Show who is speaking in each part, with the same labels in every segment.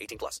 Speaker 1: 18 plus.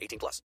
Speaker 1: 18 plus.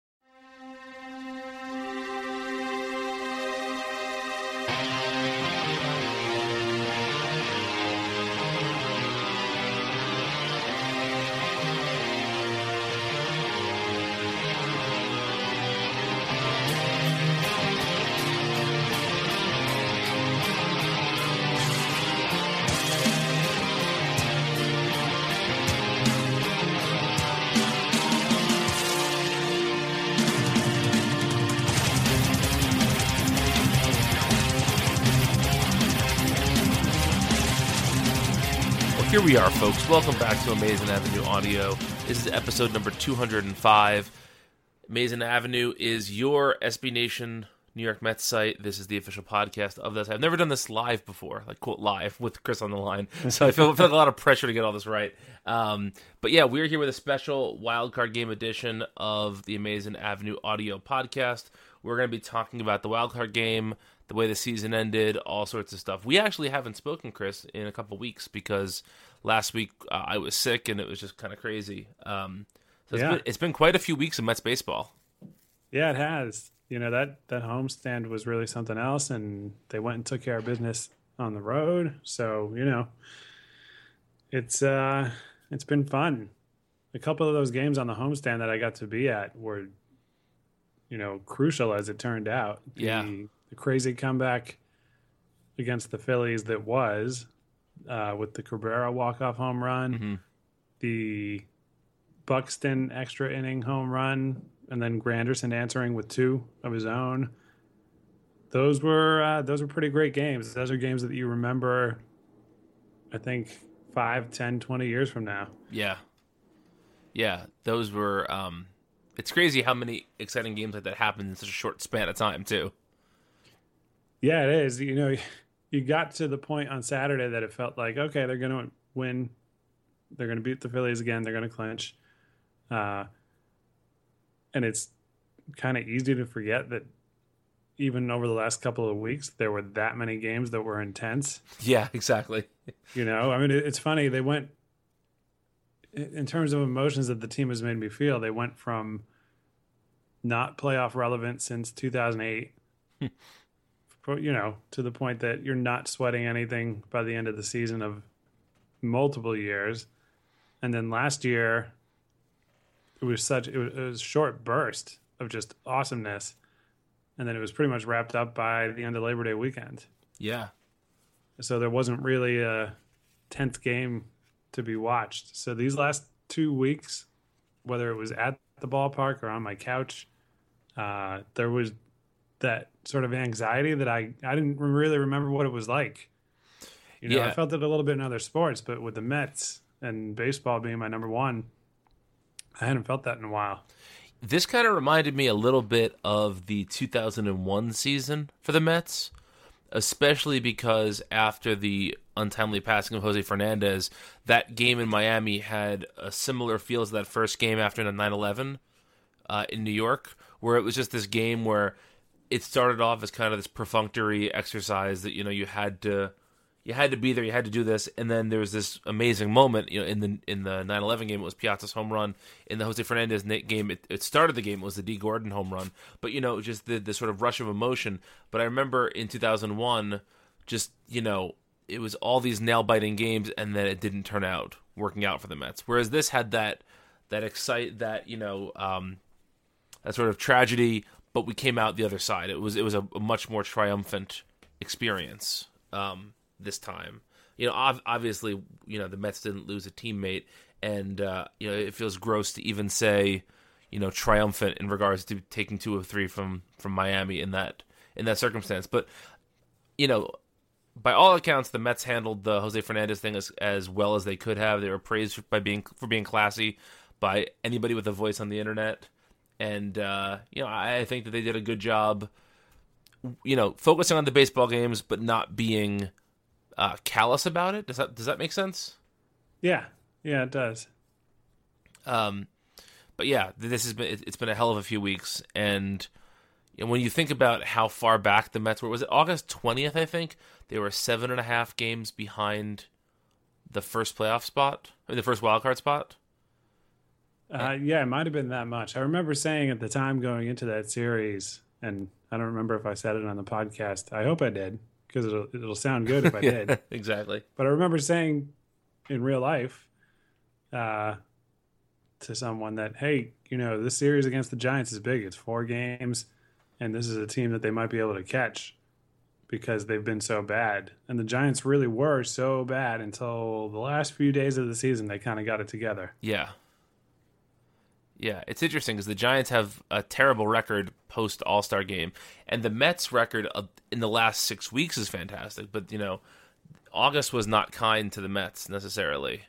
Speaker 2: We are, folks. Welcome back to Amazing Avenue Audio. This is episode number 205. Amazing Avenue is your SB Nation New York Mets site. This is the official podcast of this. I've never done this live before, like quote live with Chris on the line. So I feel, feel like a lot of pressure to get all this right. Um, but yeah, we're here with a special wildcard game edition of the Amazing Avenue Audio podcast. We're going to be talking about the wildcard game, the way the season ended, all sorts of stuff. We actually haven't spoken, Chris, in a couple weeks because last week uh, I was sick and it was just kind of crazy. Um, so it's,
Speaker 3: Yeah.
Speaker 2: been, it's been quite a few weeks of Mets baseball.
Speaker 3: Yeah, it has. You know that that homestand was really something else, and they went and took care of business on the road. So you know, it's uh, it's been fun. A couple of those games on the homestand that I got to be at were, you know, crucial as it turned out. The,
Speaker 2: Yeah.
Speaker 3: the crazy comeback against the Phillies that was uh, with the Cabrera walk off home run,
Speaker 2: Mhm.
Speaker 3: the Buxton extra inning home run, and then Granderson answering with two of his own. Those were uh, those were pretty great games. Those are games that you remember. I think 5, 10, 20 years from now.
Speaker 2: Yeah. Yeah, those were um it's crazy how many exciting games like that happened in such a short span of time too.
Speaker 3: Yeah, it is. You know, you got to the point on Saturday that it felt like okay, they're going to win. They're going to beat the Phillies again. They're going to clinch. Uh, and it's kind of easy to forget that even over the last couple of weeks, there were that many games that were intense.
Speaker 2: Yeah, exactly.
Speaker 3: You know, I mean, it's funny. They went in terms of emotions that the team has made me feel. They went from not playoff relevant since 2008, for- you know, to the point that you're not sweating anything by the end of the season of multiple years. And then last year, it was such it was, it was a short burst of just awesomeness, and then it was pretty much wrapped up by the end of Labor Day weekend
Speaker 2: Yeah.
Speaker 3: so there wasn't really a tenth game to be watched. So these last two weeks whether it was at the ballpark or on my couch, uh, there was that sort of anxiety that I, I didn't really remember what it was like. You know,
Speaker 2: Yeah.
Speaker 3: I felt it a little bit in other sports, but with the Mets and baseball being my number one, I hadn't felt that in a while.
Speaker 2: This kind of reminded me a little bit of the 2001 season for the Mets, especially because after the untimely passing of Jose Fernandez, that game in Miami had a similar feel as that first game after 9 11 uh, in New York, where it was just this game where it started off as kind of this perfunctory exercise that you know you had to you had to be there, you had to do this, and then there was this amazing moment, you know, in the in the 9/11 game, it was Piazza's home run. In the Jose Fernandez game, it, it started the game, it was the Dee Gordon home run. But you know, just the the sort of rush of emotion. But I remember in 2001, just you know, it was all these nail biting games, and then it didn't turn out working out for the Mets. Whereas this had that that excite that you know um, that sort of tragedy, but we came out the other side. It was it was a, a much more triumphant experience um, this time. You know, ov- obviously, you know the Mets didn't lose a teammate, and uh, you know it feels gross to even say, you know, triumphant in regards to taking two of three from from Miami in that in that circumstance. But you know, by all accounts, the Mets handled the Jose Fernandez thing as as well as they could have. They were praised by being for being classy by anybody with a voice on the internet, and uh, you know I, I think that they did a good job. You know, focusing on the baseball games, but not being uh, callous about it. Does that does that make sense?
Speaker 3: Yeah, yeah, it does.
Speaker 2: Um, but yeah, this has been it- it's been a hell of a few weeks, and you know, when you think about how far back the Mets were, was it August twentieth? I think they were seven and a half games behind the first playoff spot, or the first wild card spot.
Speaker 3: Uh, yeah, it might have been that much. I remember saying at the time going into that series, and I don't remember if I said it on the podcast. I hope I did because it'll it'll sound good if I did.
Speaker 2: exactly.
Speaker 3: But I remember saying in real life uh, to someone that, hey, you know, this series against the Giants is big. It's four games, and this is a team that they might be able to catch because they've been so bad. And the Giants really were so bad until the last few days of the season. They kind of got it together.
Speaker 2: Yeah. Yeah, it's interesting because the Giants have a terrible record post All Star game, and the Mets' record in the last six weeks is fantastic. But you know, August was not kind to the Mets necessarily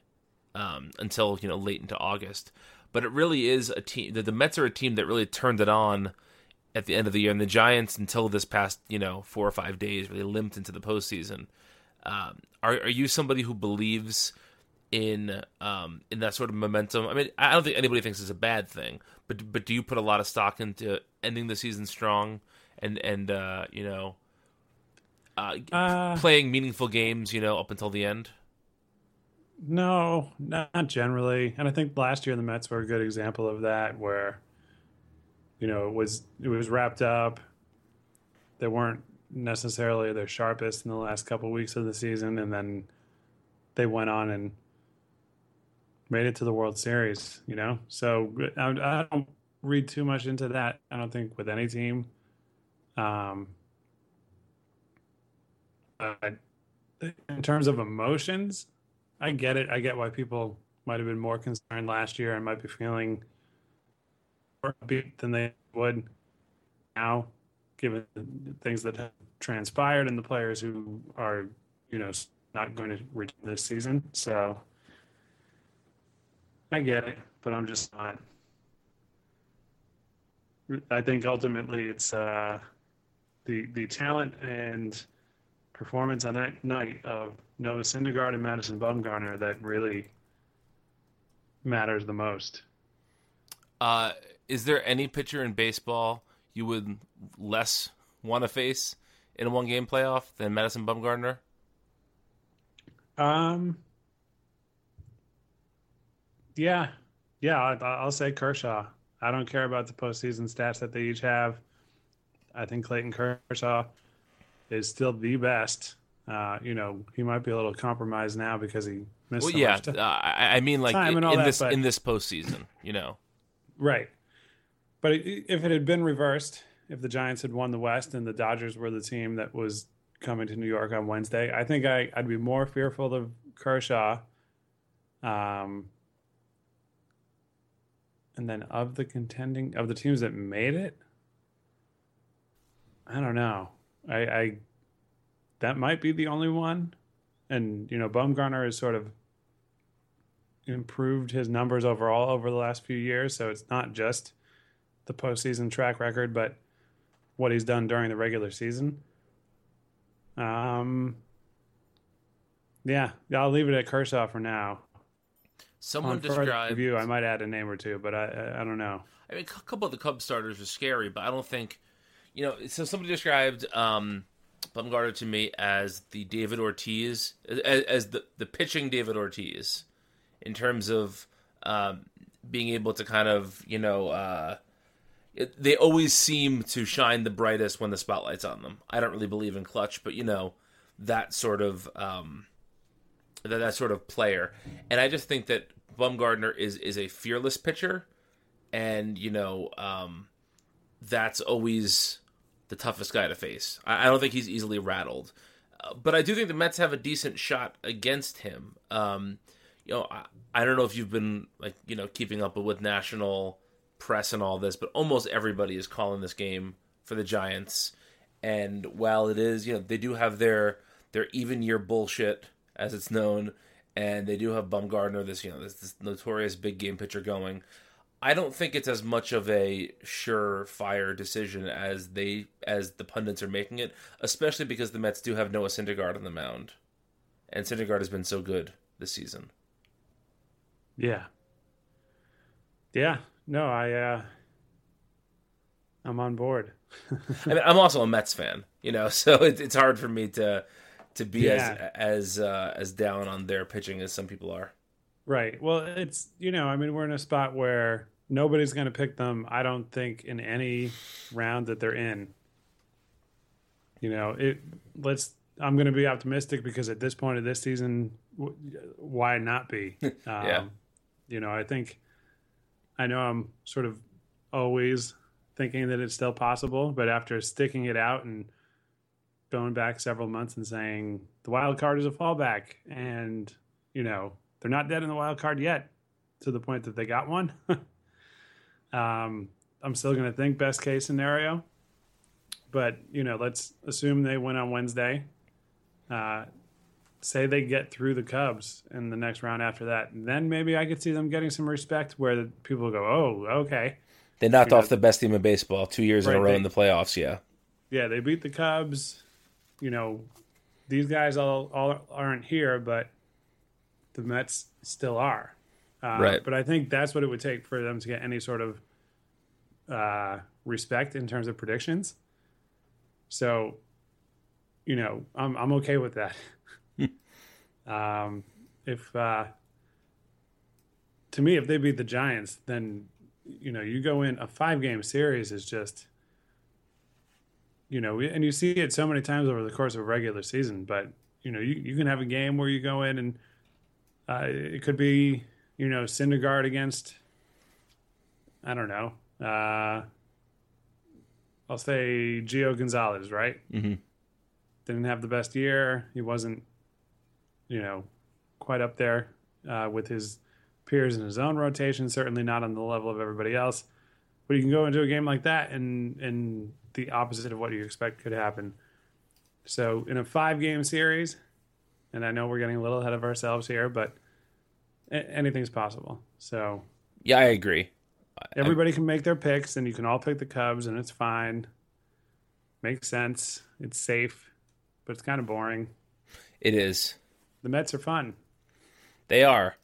Speaker 2: um, until you know late into August. But it really is a team. The, the Mets are a team that really turned it on at the end of the year, and the Giants until this past you know four or five days really limped into the postseason. Um, are are you somebody who believes? In um in that sort of momentum. I mean, I don't think anybody thinks it's a bad thing, but but do you put a lot of stock into ending the season strong and and uh, you know uh,
Speaker 3: Uh,
Speaker 2: playing meaningful games, you know, up until the end?
Speaker 3: No, not generally. And I think last year the Mets were a good example of that, where you know it was it was wrapped up. They weren't necessarily their sharpest in the last couple weeks of the season, and then they went on and made it to the World Series. You know, so I, I don't read too much into that. I don't think with any team. Um, in terms of emotions, I get it. I get why people might have been more concerned last year and might be feeling more upbeat than they would now, given things that have transpired and the players who are, you know, not going to return this season. So I get it, but I'm just not. I think ultimately it's uh, the the talent and performance on that night of Noah Syndergaard and Madison Bumgarner that really matters the most.
Speaker 2: Uh, is there any pitcher in baseball you would less want to face in a one game playoff than Madison Bumgarner?
Speaker 3: Um. Yeah, yeah, I, I'll say Kershaw. I don't care about the postseason stats that they each have. I think Clayton Kershaw is still the best. Uh, you know, he might be a little compromised now because he missed.
Speaker 2: Well,
Speaker 3: so
Speaker 2: yeah, uh, I, mean like in, in
Speaker 3: that,
Speaker 2: this
Speaker 3: but-
Speaker 2: in this postseason, you know.
Speaker 3: Right. But if it had been reversed, if the Giants had won the West and the Dodgers were the team that was coming to New York on Wednesday, I think I, I'd be more fearful of Kershaw. Um, And then of the contending of the teams that made it, I don't know. I, I that might be the only one. And you know, Bumgarner has sort of improved his numbers overall over the last few years. So it's not just the postseason track record, but what he's done during the regular season. Um, yeah, I'll leave it at Kershaw for now.
Speaker 2: Someone
Speaker 3: On
Speaker 2: described.
Speaker 3: review, I might add a name or two, but I I, I don't know.
Speaker 2: I mean, a couple of the Cubs starters are scary, but I don't think, you know. So somebody described um, Bumgarner to me as the David Ortiz, as, as the the pitching David Ortiz, in terms of um, being able to kind of, you know, uh, it, they always seem to shine the brightest when the spotlight's on them. I don't really believe in clutch, but you know, that sort of um, that that sort of player, and I just think that Bumgarner is is a fearless pitcher and you know um, that's always the toughest guy to face. I, I don't think he's easily rattled, uh, but I do think the Mets have a decent shot against him. Um, you know, I, I don't know if you've been like you know keeping up with national press and all this, but almost everybody is calling this game for the Giants. And while it is, you know, they do have their their even year bullshit as it's known, and they do have Bumgarner, this you know this, this notorious big game pitcher going. I don't think it's as much of a surefire decision as they as the pundits are making it, especially because the Mets do have Noah Syndergaard on the mound, and Syndergaard has been so good this season.
Speaker 3: Yeah. Yeah. No, I uh I'm on board.
Speaker 2: I mean, I'm also a Mets fan, you know, so it, it's hard for me to to be
Speaker 3: Yeah.
Speaker 2: as as uh, as down on their pitching as some people are.
Speaker 3: Right. Well, it's you know, I mean, we're in a spot where nobody's going to pick them. I don't think in any round that they're in. You know, it. Let's. I'm going to be optimistic because at this point of this season, w- why not be? Um,
Speaker 2: Yeah.
Speaker 3: You know, I think. I know I'm sort of always thinking that it's still possible, but after sticking it out and going back several months and saying the wild card is a fallback, and you know they're not dead in the wild card yet, to the point that they got one. um, I'm still going to think best case scenario, but you know, let's assume they win on Wednesday. Uh, say they get through the Cubs in the next round after that, then maybe I could see them getting some respect where the people go, "Oh, okay,
Speaker 2: They knocked
Speaker 3: You know,
Speaker 2: off the best team in baseball two years in a row
Speaker 3: they-
Speaker 2: in the playoffs. Yeah,
Speaker 3: yeah, they beat the Cubs. You know, these guys all, all aren't here, but the Mets still are. Uh,
Speaker 2: Right.
Speaker 3: But I think that's what it would take for them to get any sort of uh, respect in terms of predictions. So, you know, I'm I'm okay with that. um, if uh, to me, if they beat the Giants, then you know you go in a five game series is just you know, and you see it so many times over the course of a regular season. But you know, you, you can have a game where you go in and uh, it could be you know Syndergaard against I don't know. Uh, I'll say Gio Gonzalez, right?
Speaker 2: Mhm.
Speaker 3: Didn't have the best year. He wasn't, you know, quite up there uh, with his peers in his own rotation. Certainly not on the level of everybody else. But you can go into a game like that, and and the opposite of what you expect could happen. So in a five game series, and I know we're getting a little ahead of ourselves here, but anything's possible. So
Speaker 2: yeah, I agree.
Speaker 3: everybody can make their picks, and you can all pick the Cubs, and it's fine. Makes sense. It's safe, but it's kind of boring.
Speaker 2: It is.
Speaker 3: The Mets are fun.
Speaker 2: They are.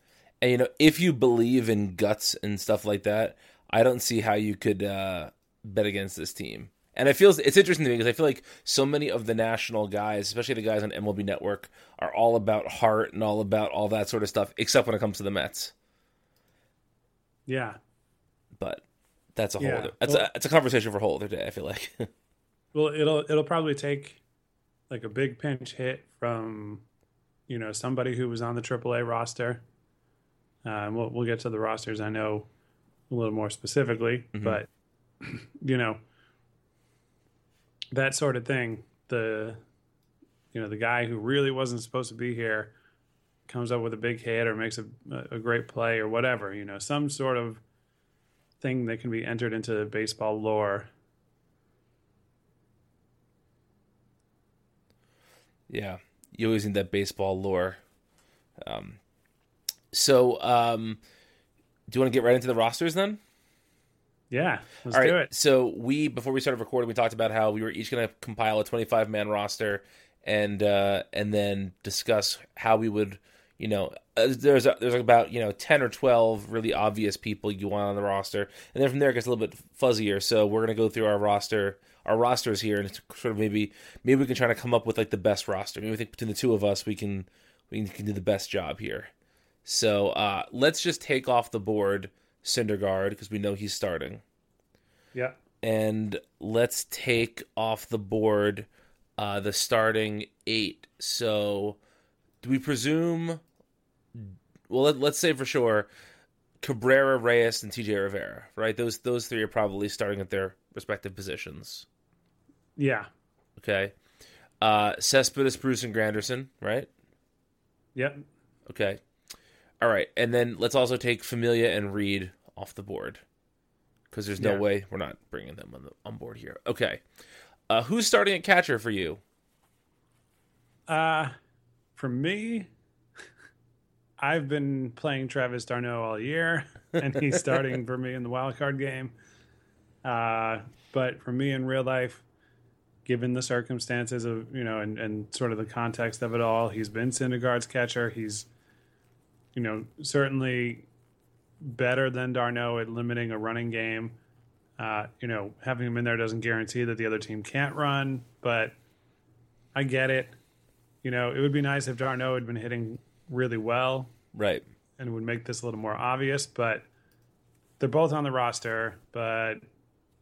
Speaker 2: And you know, if you believe in guts and stuff like that, I don't see how you could uh, bet against this team. And I feel it's interesting to me because I feel like so many of the national guys, especially the guys on MLB Network, are all about heart and all about all that sort of stuff, except when it comes to the Mets.
Speaker 3: Yeah.
Speaker 2: But that's a whole
Speaker 3: Yeah.
Speaker 2: other, that's
Speaker 3: Well-
Speaker 2: a it's a conversation for a whole other day. I feel like.
Speaker 3: Well, it'll it'll probably take like a big pinch hit from you know somebody who was on the AAA roster. Uh, and we'll we'll get to the rosters. I know a little more specifically, but you know that sort of thing. The you know the guy who really wasn't supposed to be here comes up with a big hit or makes a a great play or whatever. You know some sort of thing that can be entered into baseball lore.
Speaker 2: Yeah, you always need that baseball lore. Um, so, um, do you want to get right into the rosters then?
Speaker 3: Yeah, let's
Speaker 2: All right.
Speaker 3: do it.
Speaker 2: So we before we started recording, we talked about how we were each going to compile a 25 man roster and uh, and then discuss how we would, you know, uh, there's a, there's about you know 10 or 12 really obvious people you want on the roster, and then from there it gets a little bit fuzzier. So we're going to go through our roster, our rosters here, and sort of maybe maybe we can try to come up with like the best roster. Maybe we think between the two of us we can we can do the best job here. So uh, let's just take off the board Syndergaard because we know he's starting
Speaker 3: Yeah.
Speaker 2: and let's take off the board uh, the starting eight. So, do we presume? Well, let, let's say for sure, Cabrera, Reyes, and T.J. Rivera. Right? Those those three are probably starting at their respective positions.
Speaker 3: Yeah.
Speaker 2: Okay. Uh, Cespedes, Bruce, and Granderson. Right?
Speaker 3: Yep.
Speaker 2: Okay. All right, and then let's also take Familia and Reed off the board because there's no
Speaker 3: Yeah.
Speaker 2: way we're not bringing them on the on board here. Okay. Uh, who's starting at catcher for you?
Speaker 3: Uh, for me, I've been playing Travis d'Arnaud all year, and he's starting for me in the wild card game. Uh, but for me in real life, given the circumstances of you know and, and sort of the context of it all, he's been Syndergaard's catcher. He's you know certainly better than d'Arnaud at limiting a running game. Uh, you know, having him in there doesn't guarantee that the other team can't run, but I get it. You know, it would be nice if d'Arnaud had been hitting really well
Speaker 2: Right.
Speaker 3: and would make this a little more obvious, but they're both on the roster. But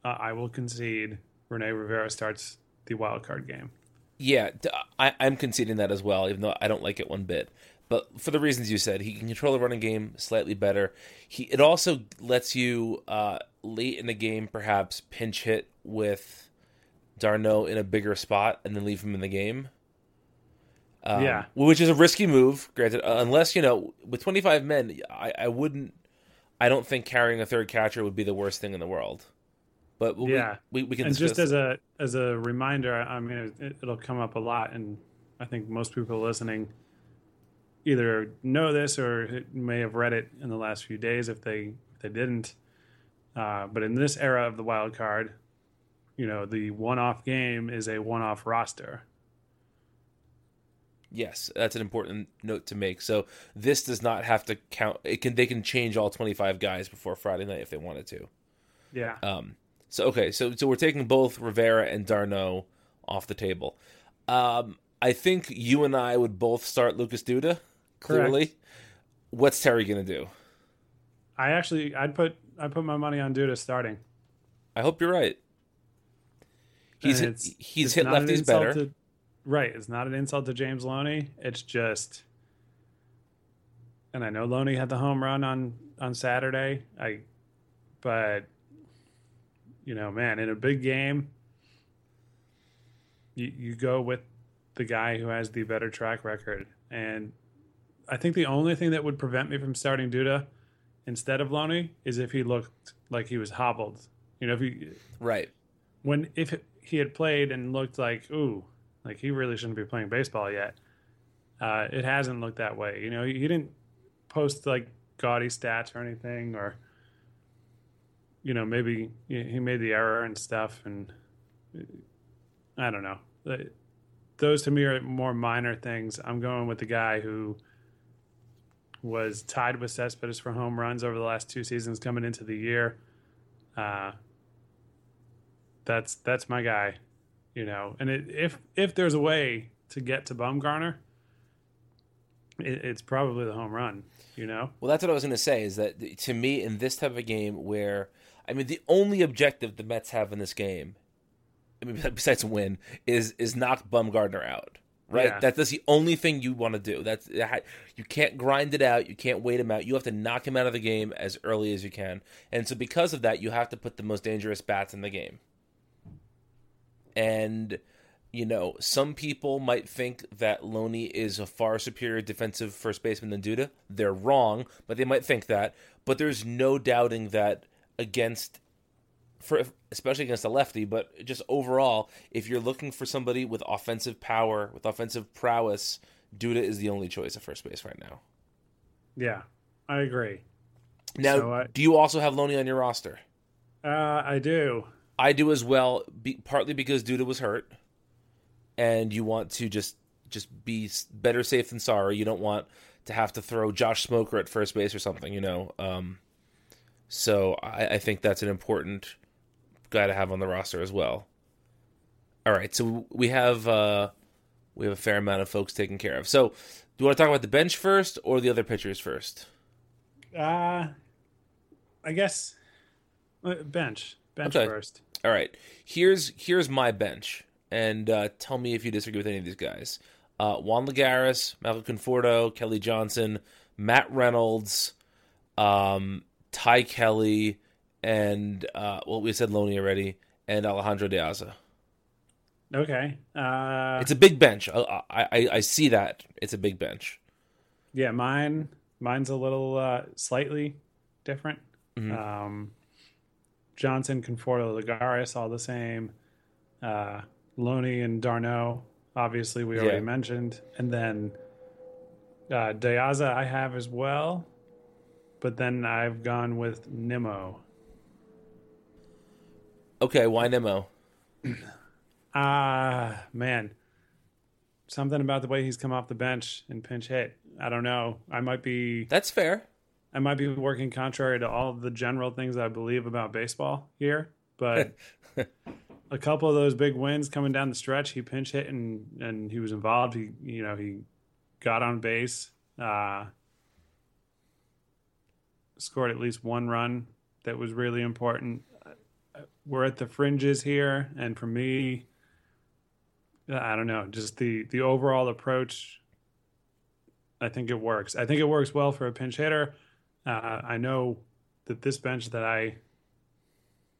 Speaker 3: uh, I will concede Rene Rivera starts the wild card game.
Speaker 2: Yeah, I, am conceding that as well, even though I don't like it one bit. But for the reasons you said, he can control the running game slightly better. He it also lets you uh, late in the game perhaps pinch hit with d'Arnaud in a bigger spot and then leave him in the game. Um,
Speaker 3: Yeah.
Speaker 2: which is a risky move. Granted, uh, unless you know with 25 men, I, I wouldn't. I don't think carrying a third catcher would be the worst thing in the world. But we,
Speaker 3: Yeah.
Speaker 2: we, we can
Speaker 3: and just as a as a reminder, I mean, it, it'll come up a lot, and I think most people listening either know this or may have read it in the last few days if they if they didn't. Uh, but in this era of the wild card, you know, the one-off game is a one-off roster.
Speaker 2: Yes, that's an important note to make. So this does not have to count. It can they can change all twenty five guys before Friday night if they wanted to.
Speaker 3: Yeah.
Speaker 2: Um, so okay, so so we're taking both Rivera and d'Arnaud off the table. Um, I think you and I would both start Lucas Duda. Clearly, what's Terry gonna do?
Speaker 3: I actually I'd put I put my money on Duda starting.
Speaker 2: I hope you're right. He's
Speaker 3: And it's-
Speaker 2: he's
Speaker 3: it's
Speaker 2: hit lefties better.
Speaker 3: to- right. It's not an insult to James Loney. It's just, and I know Loney had the home run on on Saturday. I, but you know, man, in a big game, you you go with the guy who has the better track record, and I think the only thing that would prevent me from starting Duda instead of Loney is if he looked like he was hobbled. You know, if he
Speaker 2: Right.
Speaker 3: when if he had played and looked like ooh like he really shouldn't be playing baseball yet uh, it hasn't looked that way you know he didn't post like gaudy stats or anything or you know maybe he he made the error and stuff and i don't know those to me are more minor things i'm going with the guy who was tied with Cespedes for home runs over the last two seasons coming into the year uh, that's that's my guy, you know. And it, if if there's a way to get to Bumgarner, it, it's probably the home run, you know.
Speaker 2: Well, that's what I was going to say. Is that to me in this type of game where I mean the only objective the Mets have in this game, I mean besides win, is is knock Bumgarner out. Right.
Speaker 3: Yeah.
Speaker 2: That, that's the only thing you want to do. That's you can't grind it out. You can't wait him out. You have to knock him out of the game as early as you can. And so because of that, you have to put the most dangerous bats in the game. And you know, some people might think that Loney is a far superior defensive first baseman than Duda. They're wrong, but they might think that. But there's no doubting that against for especially against a lefty, but just overall, if you're looking for somebody with offensive power, with offensive prowess, Duda is the only choice at first base right now.
Speaker 3: Yeah, I agree.
Speaker 2: Now,
Speaker 3: So I-
Speaker 2: do you also have Loney on your roster?
Speaker 3: Uh, I do.
Speaker 2: I do as well, be, partly because Duda was hurt, and you want to just just be better safe than sorry. You don't want to have to throw Josh Smoker at first base or something, you know. Um, so I, I think that's an important guy to have on the roster as well. All right, so we have uh, we have a fair amount of folks taken care of. So, do you want to talk about the bench first or the other pitchers first?
Speaker 3: Uh, I guess uh, bench, bench
Speaker 2: Okay.
Speaker 3: first.
Speaker 2: All right. Here's here's my bench, and uh, tell me if you disagree with any of these guys. Uh, Juan Lagares, Michael Conforto, Kelly Johnson, Matt Reynolds, um, Ty Kelly, and uh, well, we said Loney already, and Alejandro De Aza.
Speaker 3: Okay. Uh,
Speaker 2: It's a big bench. I, I I see that. It's a big bench.
Speaker 3: yeah, mine, mine's a little uh, slightly different. Um, Johnson, Conforto, Lagares, all the same. Uh, Loney and d'Arnaud, obviously we already
Speaker 2: Yeah.
Speaker 3: mentioned, and then uh, De Aza I have as well, but then I've gone with Nimmo.
Speaker 2: Okay, why Nimmo?
Speaker 3: Ah, man. Something about the way he's come off the bench and pinch hit. I don't know. I might be
Speaker 2: That's fair.
Speaker 3: I might be working contrary to all the general things I believe about baseball here, but a couple of those big wins coming down the stretch, he pinch hit and and he was involved. He you know, he got on base, uh scored at least one run that was really important. We're at the fringes here, and for me, I don't know, just the the overall approach. I think it works. I think it works well for a pinch hitter. Uh, I know that this bench that I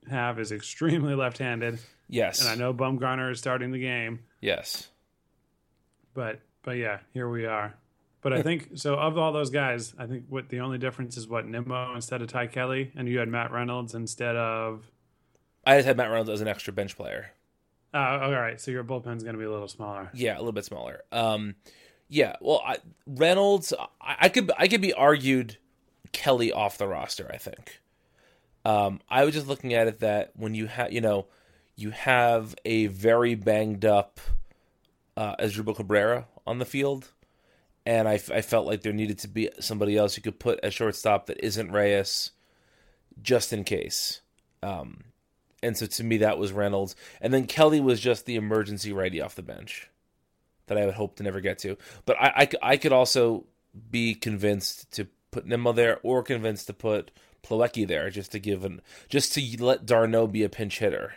Speaker 3: have is extremely left-handed,
Speaker 2: Yes.
Speaker 3: and I know Bumgarner is starting the game.
Speaker 2: Yes.
Speaker 3: But but yeah, here we are. But I think so. Of all those guys, I think what the only difference is what Nimmo instead of Ty Kelly, and you had Matt Reynolds instead of.
Speaker 2: I just had Matt Reynolds as an extra bench player.
Speaker 3: Uh, all right, so your bullpen's going to be a little smaller.
Speaker 2: Yeah, a little bit smaller. Um, yeah. Well, I, Reynolds, I, I could I could be argued Kelly off the roster. I think. Um, I was just looking at it that when you have you know you have a very banged up uh, Asdrubal Cabrera on the field, and I, f- I felt like there needed to be somebody else you could put at shortstop that isn't Reyes, just in case. Um, and so to me that was Reynolds, and then Kelly was just the emergency righty off the bench that I would hope to never get to. But I, I could also be convinced to put Nimmo there, or convinced to put Plawecki there, just to give an just to let d'Arnaud be a pinch hitter,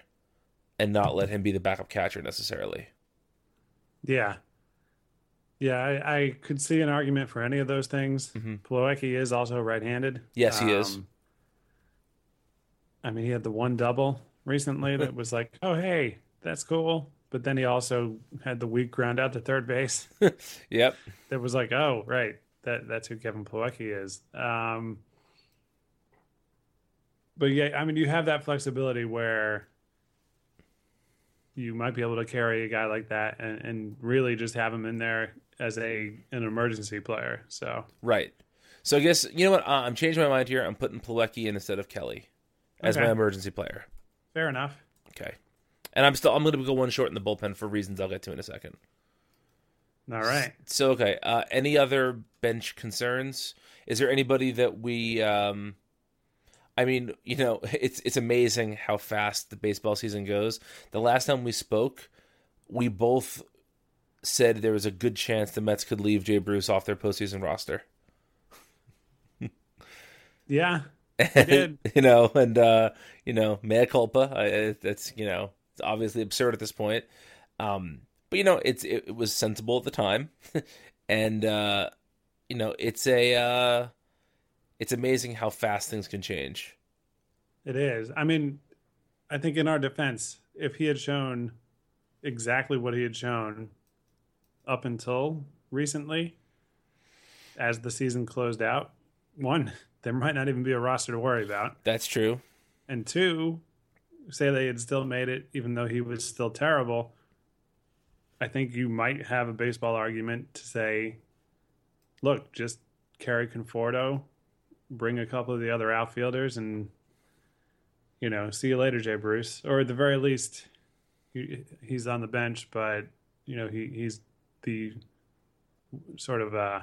Speaker 2: and not let him be the backup catcher necessarily.
Speaker 3: Yeah. Yeah, I, I could see an argument for any of those things. Plawecki is also right-handed.
Speaker 2: Mm-hmm. Yes, he is.
Speaker 3: Um, I mean, he had the one double recently that was like, oh hey, that's cool. But then he also had the weak ground out to third base.
Speaker 2: Yep.
Speaker 3: that was like, oh right, that that's who Kevin Plawecki is. Um, but yeah, I mean, you have that flexibility where you might be able to carry a guy like that and, and really just have him in there as a an emergency player. So
Speaker 2: Right. So I guess you know what? Uh, I'm changing my mind here. I'm putting Plawecki in instead of Kelly as
Speaker 3: Okay.
Speaker 2: my emergency player.
Speaker 3: Fair enough.
Speaker 2: Okay. And I'm still I'm going to go one short in the bullpen for reasons I'll get to in a second.
Speaker 3: All right.
Speaker 2: So okay, uh, any other bench concerns? Is there anybody that we? Um, I mean, you know, it's it's amazing how fast the baseball season goes. The last time we spoke, we both said there was a good chance the Mets could leave Jay Bruce off their postseason roster.
Speaker 3: Yeah, Did.
Speaker 2: you know, and uh, you know, mea culpa. I- that's you know, it's obviously absurd at this point. Um, but you know, it's it, it was sensible at the time, and uh, you know, it's a uh, it's amazing how fast things can change.
Speaker 3: It is. I mean, I think in our defense, if he had shown exactly what he had shown up until recently, as the season closed out, one, there might not even be a roster to worry about.
Speaker 2: That's true.
Speaker 3: and two, say they had still made it, even though he was still terrible. I think you might have a baseball argument to say, look, just carry Conforto, bring a couple of the other outfielders, and you know, see you later, Jay Bruce. Or at the very least, he, he's on the bench, but you know, he he's the sort of uh,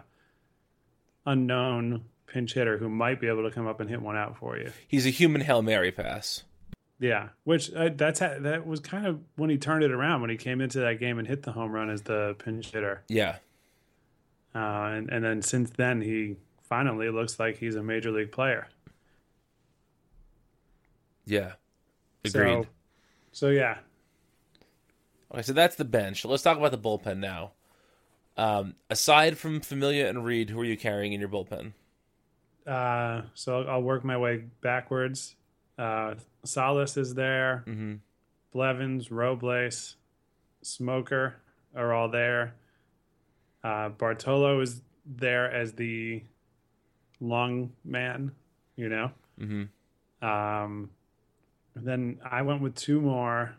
Speaker 3: unknown pinch hitter who might be able to come up and hit one out for you.
Speaker 2: He's a human hail mary pass.
Speaker 3: Yeah, which uh, that's ha- that was kind of when he turned it around when he came into that game and hit the home run as the pinch hitter.
Speaker 2: Yeah,
Speaker 3: uh, and and then since then he finally looks like he's a major league player.
Speaker 2: Yeah, agreed.
Speaker 3: So, so yeah,
Speaker 2: Okay, so that's the bench. Let's talk about the bullpen now. Um, aside from Familia and Reed, who are you carrying in your bullpen?
Speaker 3: Uh, so I'll, I'll work my way backwards. Uh, Salas is there.
Speaker 2: Mm-hmm.
Speaker 3: Blevins, Robles, Smoker are all there. Uh, Bartolo is there as the long man, you know.
Speaker 2: Mm-hmm.
Speaker 3: Um, then I went with two more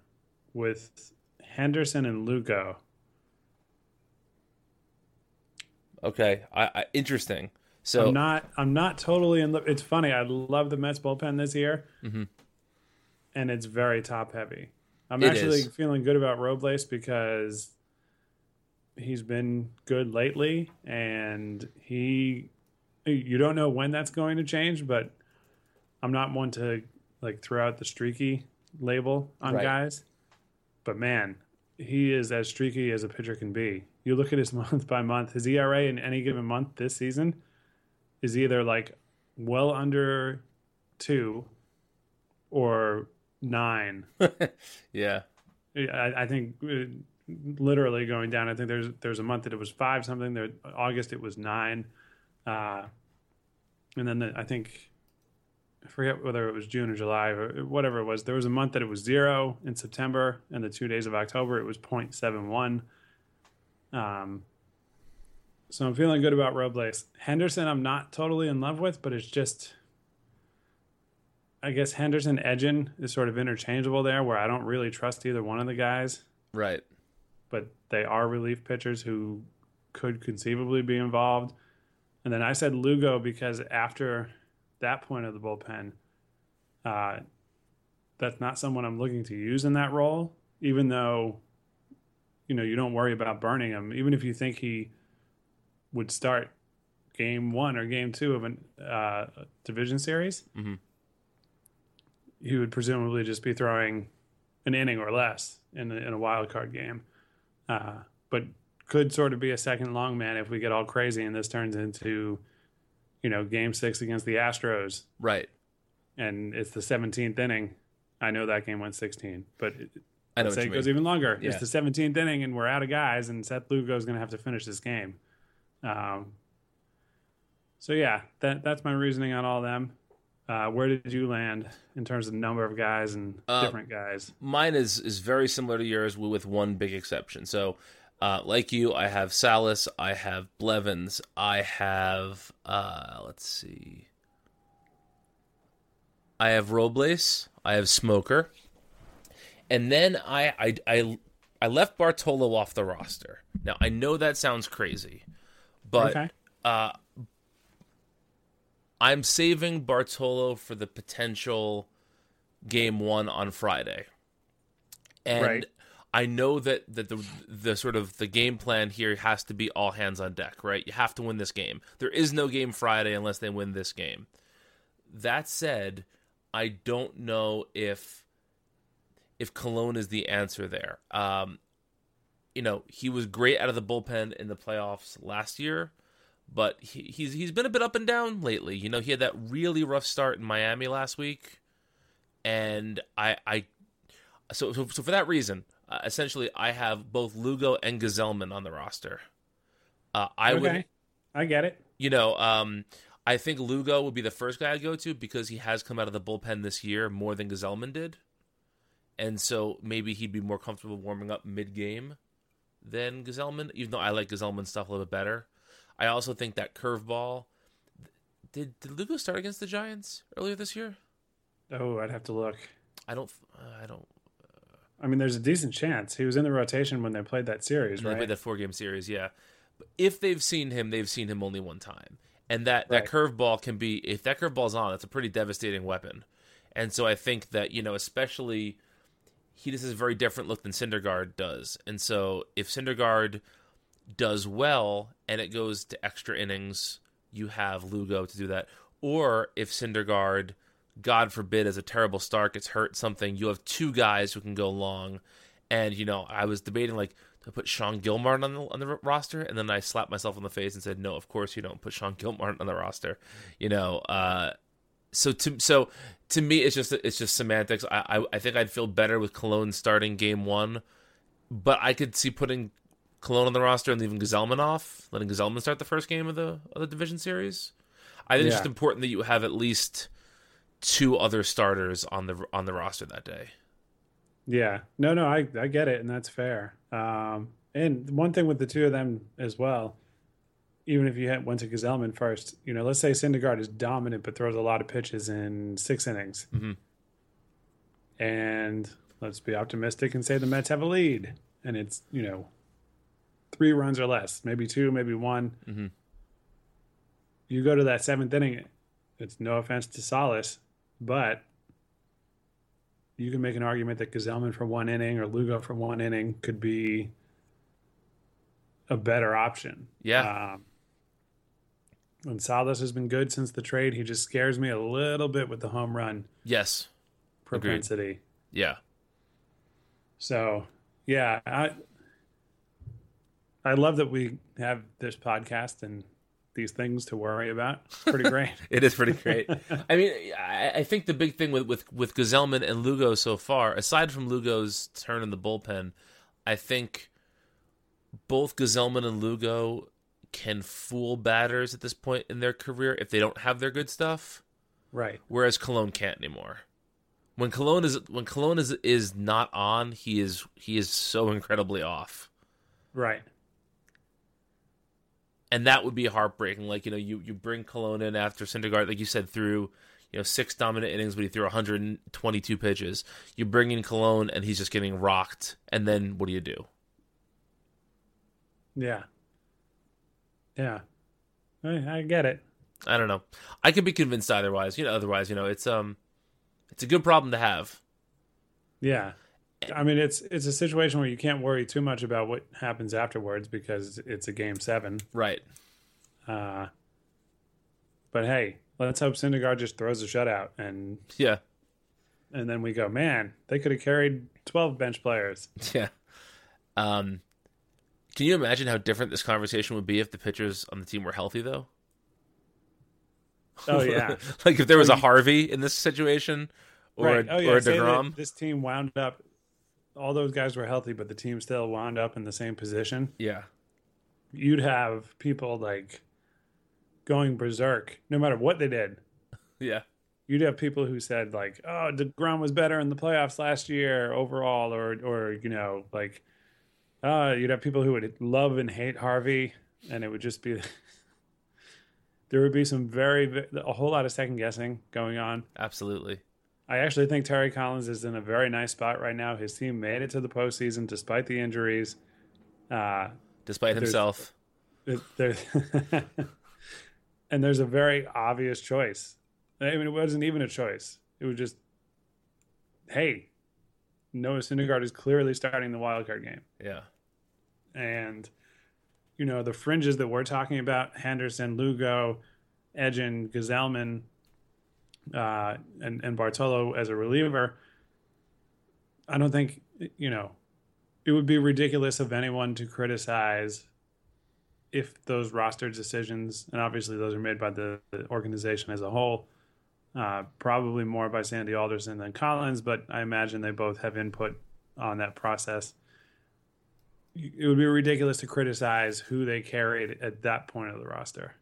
Speaker 3: with Henderson and Lugo.
Speaker 2: Okay, I, I interesting. So
Speaker 3: I'm not. I'm not totally in. The, it's funny. I love the Mets bullpen this year,
Speaker 2: Mhm.
Speaker 3: and it's very top heavy. I'm
Speaker 2: It
Speaker 3: actually
Speaker 2: is.
Speaker 3: feeling good about Robles because he's been good lately, and he. You don't know when that's going to change, but I'm not one to like throw out the streaky label on
Speaker 2: Right.
Speaker 3: guys. But man, he is as streaky as a pitcher can be. You look at his month by month, his ERA in any given month this season is either like well under two or nine.
Speaker 2: yeah,
Speaker 3: I, I think uh, literally going down. I think there's there's a month that it was five something. There August it was nine, uh, and then the, I think I forget whether it was June or July or whatever it was. There was a month that it was zero in September, and the two days of October it was 0.71. Um, so I'm feeling good about Robles. Henderson, I'm not totally in love with, but it's just. I guess Henderson Edgin is sort of interchangeable there, where I don't really trust either one of the guys,
Speaker 2: right.
Speaker 3: but they are relief pitchers who could conceivably be involved. And then I said Lugo because after that point of the bullpen, uh, that's not someone I'm looking to use in that role, even though, you know, you don't worry about burning him. Even if you think he would start game one or game two of a uh, division series,
Speaker 2: Mhm.
Speaker 3: he would presumably just be throwing an inning or less in a, in a wild card game. Uh, but could sort of be a second long man if we get all crazy and this turns into, you know, game six against the Astros
Speaker 2: Right.
Speaker 3: and it's the 17th inning. I know that game went 16, but it,
Speaker 2: I know
Speaker 3: say it goes
Speaker 2: mean.
Speaker 3: even longer.
Speaker 2: Yeah.
Speaker 3: It's the 17th inning and we're out of guys, and Seth Lugo is going to have to finish this game. Um, so yeah, that that's my reasoning on all them. Uh, where did you land in terms of number of guys and
Speaker 2: Uh,
Speaker 3: different guys?
Speaker 2: Mine is is very similar to yours, with one big exception. So, uh, like you, I have Salas, I have Blevins, I have uh, let's see, I have Robles, I have Smoker, and then I I I, I left Bartolo off the roster. Now I know that sounds crazy, but
Speaker 3: Okay.
Speaker 2: uh, I'm saving Bartolo for the potential game one on Friday, and
Speaker 3: Right.
Speaker 2: I know that that the the sort of the game plan here has to be all hands on deck, right? You have to win this game. There is no game Friday unless they win this game. That said, I don't know if if Colon is the answer there. Um, you know, he was great out of the bullpen in the playoffs last year, but he, he's he's been a bit up and down lately. You know, he had that really rough start in Miami last week, and I I so so, so for that reason, uh, essentially, I have both Lugo and Gsellman on the roster. Uh, I would
Speaker 3: I get it.
Speaker 2: you know, um, I think Lugo would be the first guy I'd go to because he has come out of the bullpen this year more than Gsellman did. And so maybe he'd be more comfortable warming up mid game than Gsellman, even though I like Gsellman's stuff a little bit better. I also think that curveball. Did, did Lugo start against the Giants earlier this year?
Speaker 3: Oh, I'd have to look.
Speaker 2: I don't. Uh, I don't.
Speaker 3: I mean, there's a decent chance he was in the rotation when they played that series,
Speaker 2: They
Speaker 3: right?
Speaker 2: played that four game series, yeah. But if they've seen him, they've seen him only one time, and that that curveball can be if that curveball's on, that's a pretty devastating weapon. And so I think that you know, especially he just has a very different look than Syndergaard does, and so if Syndergaard does well and it goes to extra innings, you have Lugo to do that. Or if Syndergaard, God forbid, as a terrible start gets hurt something, you have two guys who can go long. And you know, I was debating like to put Sean Gilmartin on the on the roster, and then I slapped myself on the face and said, "No, of course you don't put Sean Gilmartin on the roster." You know, uh, so to so to me, it's just it's just semantics. I, I I think I'd feel better with Colon starting game one, but I could see putting Colon on the roster and leaving Gsellman off, letting Gsellman start the first game of the of the division series. I think it's just important that you have at least two other starters on the on the roster that day.
Speaker 3: Yeah. No, no, I, I get it, and that's fair. Um, and one thing with the two of them as well, even if you had, went to Gsellman first, you know, let's say Syndergaard is dominant but throws a lot of pitches in six innings.
Speaker 2: Mhm.
Speaker 3: And let's be optimistic and say the Mets have a lead, and it's, you know, three runs or less, maybe two, maybe one.
Speaker 2: Mhm.
Speaker 3: You go to that seventh inning, it's no offense to Salas, but you can make an argument that Gsellman for one inning or Lugo for one inning could be a better option.
Speaker 2: Yeah,
Speaker 3: Um, and Salas has been good since the trade. He just scares me a little bit with the home run
Speaker 2: yes,
Speaker 3: propensity.
Speaker 2: yeah,
Speaker 3: So, yeah, I I love that we have this podcast and these things to worry about. It's pretty great.
Speaker 2: it is pretty great. I mean, I, I think the big thing with with with Gsellman and Lugo so far, aside from Lugo's turn in the bullpen, I think both Gsellman and Lugo can fool batters at this point in their career if they don't have their good stuff.
Speaker 3: right.
Speaker 2: whereas Colon can't anymore. When Colon is when Colon is is not on, he is he is so incredibly off,
Speaker 3: Right.
Speaker 2: and that would be heartbreaking. Like you know, you you bring Colon in after Syndergaard, like you said, through you know six dominant innings, but he threw 122 pitches. You bring in Colon, and he's just getting rocked, and then what do you do?
Speaker 3: Yeah. Yeah. I, I get it.
Speaker 2: I don't know. I could be convinced otherwise. You know, otherwise, you know, it's um, it's a good problem to have.
Speaker 3: Yeah. I mean, it's it's a situation where you can't worry too much about what happens afterwards because it's a game seven.
Speaker 2: Right.
Speaker 3: Uh, but hey, let's hope Syndergaard just throws a shutout and
Speaker 2: Yeah.
Speaker 3: and then we go, man, they could have carried twelve bench players.
Speaker 2: Yeah. Um, can you imagine how different this conversation would be if the pitchers on the team were healthy, though?
Speaker 3: Oh yeah,
Speaker 2: like if there was a Harvey in this situation, or
Speaker 3: right. Oh yeah.
Speaker 2: or a Degrom.
Speaker 3: this team wound up. All those guys were healthy, but the team still wound up in the same position.
Speaker 2: Yeah.
Speaker 3: You'd have people like going berserk, no matter what they did.
Speaker 2: Yeah.
Speaker 3: you'd have people who said like, "Oh, Degrom was better in the playoffs last year overall," or or you know like, uh, you'd have people who would love and hate Harvey, and it would just be there would be some very a whole lot of second guessing going on.
Speaker 2: Absolutely.
Speaker 3: I actually think Terry Collins is in a very nice spot right now. His team made it to the postseason despite the injuries. Uh,
Speaker 2: Despite
Speaker 3: There's-
Speaker 2: himself.
Speaker 3: it- there, and there's a very obvious choice. I mean, it wasn't even a choice. It was just, hey, Noah Syndergaard is clearly starting the wild card game,
Speaker 2: Yeah.
Speaker 3: and you know the fringes that we're talking about: Henderson, Lugo, Edgin, Gsellman, uh, and and Bartolo as a reliever. I don't think you know. It would be ridiculous of anyone to criticize if those roster decisions, and obviously those are made by the, the organization as a whole, uh, probably more by Sandy Alderson than Collins, but I imagine they both have input on that process. It would be ridiculous to criticize who they carried at that point of the roster,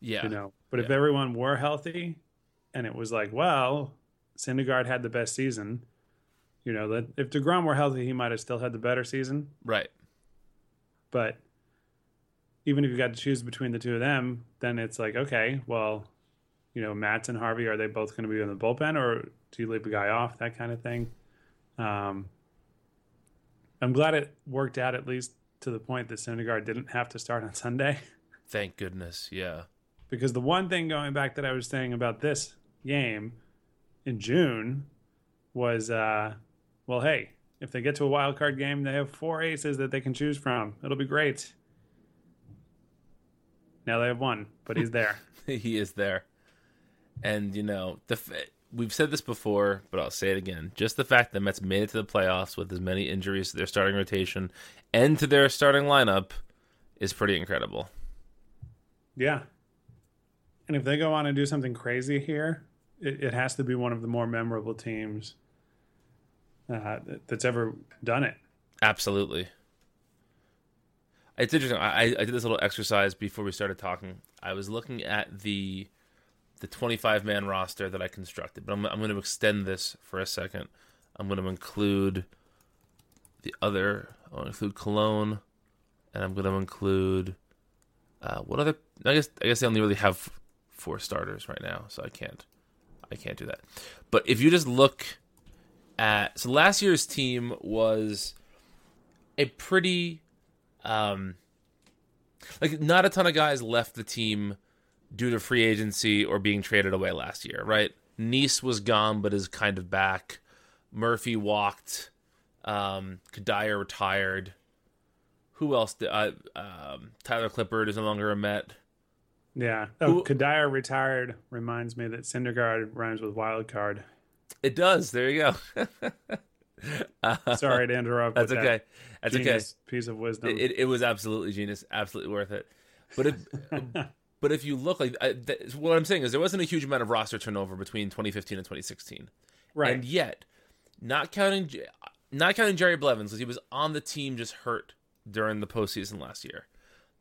Speaker 2: Yeah.
Speaker 3: you know. But if everyone were healthy, and it was like, well, Syndergaard had the best season, you know, that if Degrom were healthy, he might have still had the better season.
Speaker 2: Right.
Speaker 3: But even if you got to choose between the two of them, then it's like, okay, well, you know, Matz and Harvey, are they both going to be in the bullpen or do you leave a guy off? That kind of thing. Um, I'm glad it worked out at least to the point that Syndergaard didn't have to start on Sunday.
Speaker 2: Thank goodness. Yeah.
Speaker 3: Because the one thing going back that I was saying about this game in June was, uh, well, hey, if they get to a wild card game, they have four aces that they can choose from. It'll be great. Now they have one, but he's there.
Speaker 2: he is there. And you know, the f- we've said this before, but I'll say it again. Just the fact that the Mets made it to the playoffs with as many injuries to their starting rotation and to their starting lineup is pretty incredible.
Speaker 3: Yeah. And if they go on and do something crazy here, it, it has to be one of the more memorable teams uh, that's ever done it.
Speaker 2: Absolutely. It's interesting. I, I did this little exercise before we started talking. I was looking at the the 25 man roster that I constructed, but I'm, I'm going to extend this for a second. I'm going to include the other. I want to include Colon, and I'm going to include uh, what other? I guess I guess they only really have four starters right now, so I can't I can't do that. But if you just look at so last year's team was a pretty um like not a ton of guys left the team due to free agency or being traded away last year, right? Niese was gone but is kind of back. Murphy walked. Um Cuddyer retired. Who else? Did, uh, um, Tyler Clippard is no longer a Met.
Speaker 3: Yeah. Oh,
Speaker 2: Who-
Speaker 3: Cuddyer retired reminds me that Syndergaard rhymes with wild card.
Speaker 2: It does. There you go.
Speaker 3: Sorry to interrupt.
Speaker 2: That's okay.
Speaker 3: That
Speaker 2: That's okay.
Speaker 3: Piece of wisdom.
Speaker 2: It, it was absolutely genius, absolutely worth it. But if but if you look like I, that, what I'm saying is there wasn't a huge amount of roster turnover between 2015 and 2016,
Speaker 3: right.
Speaker 2: and yet not counting not counting Jerry Blevins because he was on the team just hurt during the postseason last year.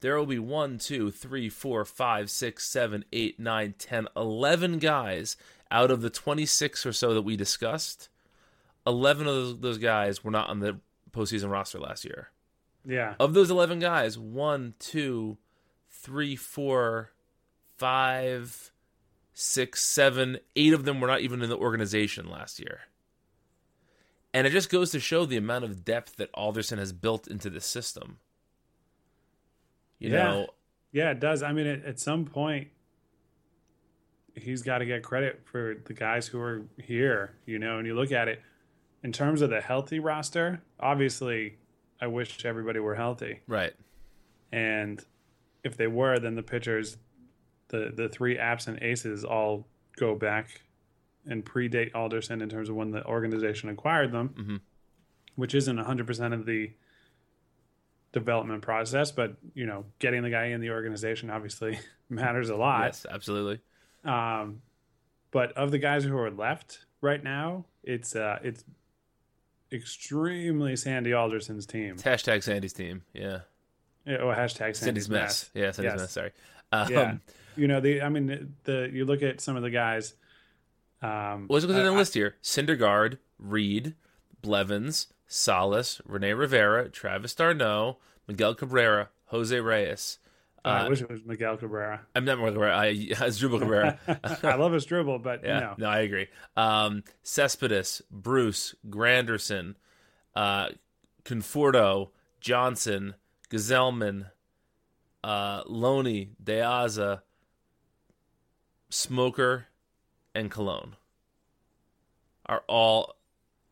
Speaker 2: There will be one, two, three, four, five, six, seven, eight, nine, ten, eleven guys out of the 26 or so that we discussed. 11 of those, those guys were not on the postseason roster last year.
Speaker 3: yeah.
Speaker 2: Of those 11 guys, one, two, three, four, five, six, seven, eight of them were not even in the organization last year. And it just goes to show the amount of depth that Alderson has built into the system. You
Speaker 3: Yeah.
Speaker 2: know,
Speaker 3: Yeah, it does. I mean, at, at some point, he's got to get credit for the guys who are here, you know, and you look at it in terms of the healthy roster, obviously, I wish everybody were healthy.
Speaker 2: right.
Speaker 3: And if they were, then the pitchers, the, the three absent aces all go back and predate Alderson in terms of when the organization acquired them,
Speaker 2: Mhm.
Speaker 3: which isn't 100% of the development process, but, you know, getting the guy in the organization obviously matters a lot.
Speaker 2: Yes, absolutely.
Speaker 3: Um, but of the guys who are left right now, it's uh, it's extremely Sandy Alderson's team.
Speaker 2: It's hashtag Sandy's team. Yeah.
Speaker 3: Yeah, Oh, hashtag
Speaker 2: Sandy's,
Speaker 3: Sandy's,
Speaker 2: mess.
Speaker 3: mess.
Speaker 2: Yeah, Sandy's
Speaker 3: Yes.
Speaker 2: mess. Sorry. Um,
Speaker 3: Yeah, you know the. I mean the. You look at some of the guys. Um,
Speaker 2: What's going
Speaker 3: I-
Speaker 2: on the
Speaker 3: I-
Speaker 2: list here? Syndergaard, Reed, Blevins, Salas, Rene Rivera, Travis d'Arnaud, Miguel Cabrera, Jose Reyes.
Speaker 3: I
Speaker 2: Uh,
Speaker 3: wish it was Miguel Cabrera.
Speaker 2: I'm not Miguel Cabrera. I, Asdrubal Cabrera.
Speaker 3: I love Asdrubal, but
Speaker 2: yeah,
Speaker 3: you know,
Speaker 2: no, I agree. Um, Cespedes, Bruce, Granderson, uh, Conforto, Johnson, Gsellman, uh, Loney, De Aza, Smoker, and Colon are all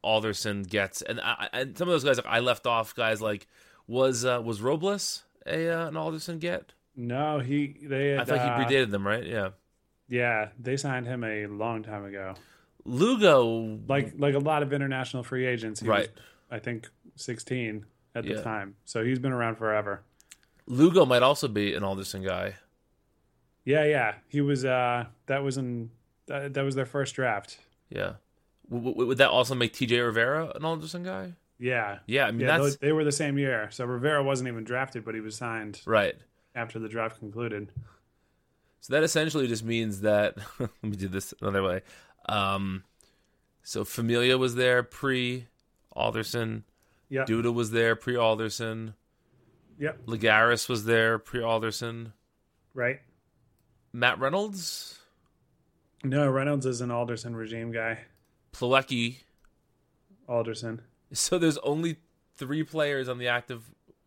Speaker 2: Alderson gets, and I, and some of those guys like, I left off. Guys like was uh, was Robles a uh, an Alderson get?
Speaker 3: no, he they. Had,
Speaker 2: I thought
Speaker 3: uh,
Speaker 2: he predated them, right? Yeah.
Speaker 3: Yeah, they signed him a long time ago.
Speaker 2: Lugo,
Speaker 3: Like like a lot of international free agents. He
Speaker 2: right?
Speaker 3: was, I think sixteen at
Speaker 2: Yeah.
Speaker 3: the time, so he's been around forever.
Speaker 2: Lugo might also be an Alderson guy.
Speaker 3: Yeah, yeah, he was. uh That was in that, that was their first draft.
Speaker 2: Yeah. W- w- would that also make TJ Rivera an Alderson guy?
Speaker 3: Yeah,
Speaker 2: Yeah, I mean
Speaker 3: yeah,
Speaker 2: that's
Speaker 3: they were the same year. So Rivera wasn't even drafted, but he was signed
Speaker 2: right.
Speaker 3: after the draft concluded.
Speaker 2: So that essentially just means that let me do this another way. Um, so Familia was there pre Alderson.
Speaker 3: Yep.
Speaker 2: Duda was there pre Alderson.
Speaker 3: Yep.
Speaker 2: Lagares was there pre Alderson.
Speaker 3: Right.
Speaker 2: Matt Reynolds
Speaker 3: No, Reynolds is an Alderson regime guy.
Speaker 2: Plawecki.
Speaker 3: Alderson.
Speaker 2: So there's only three players on the active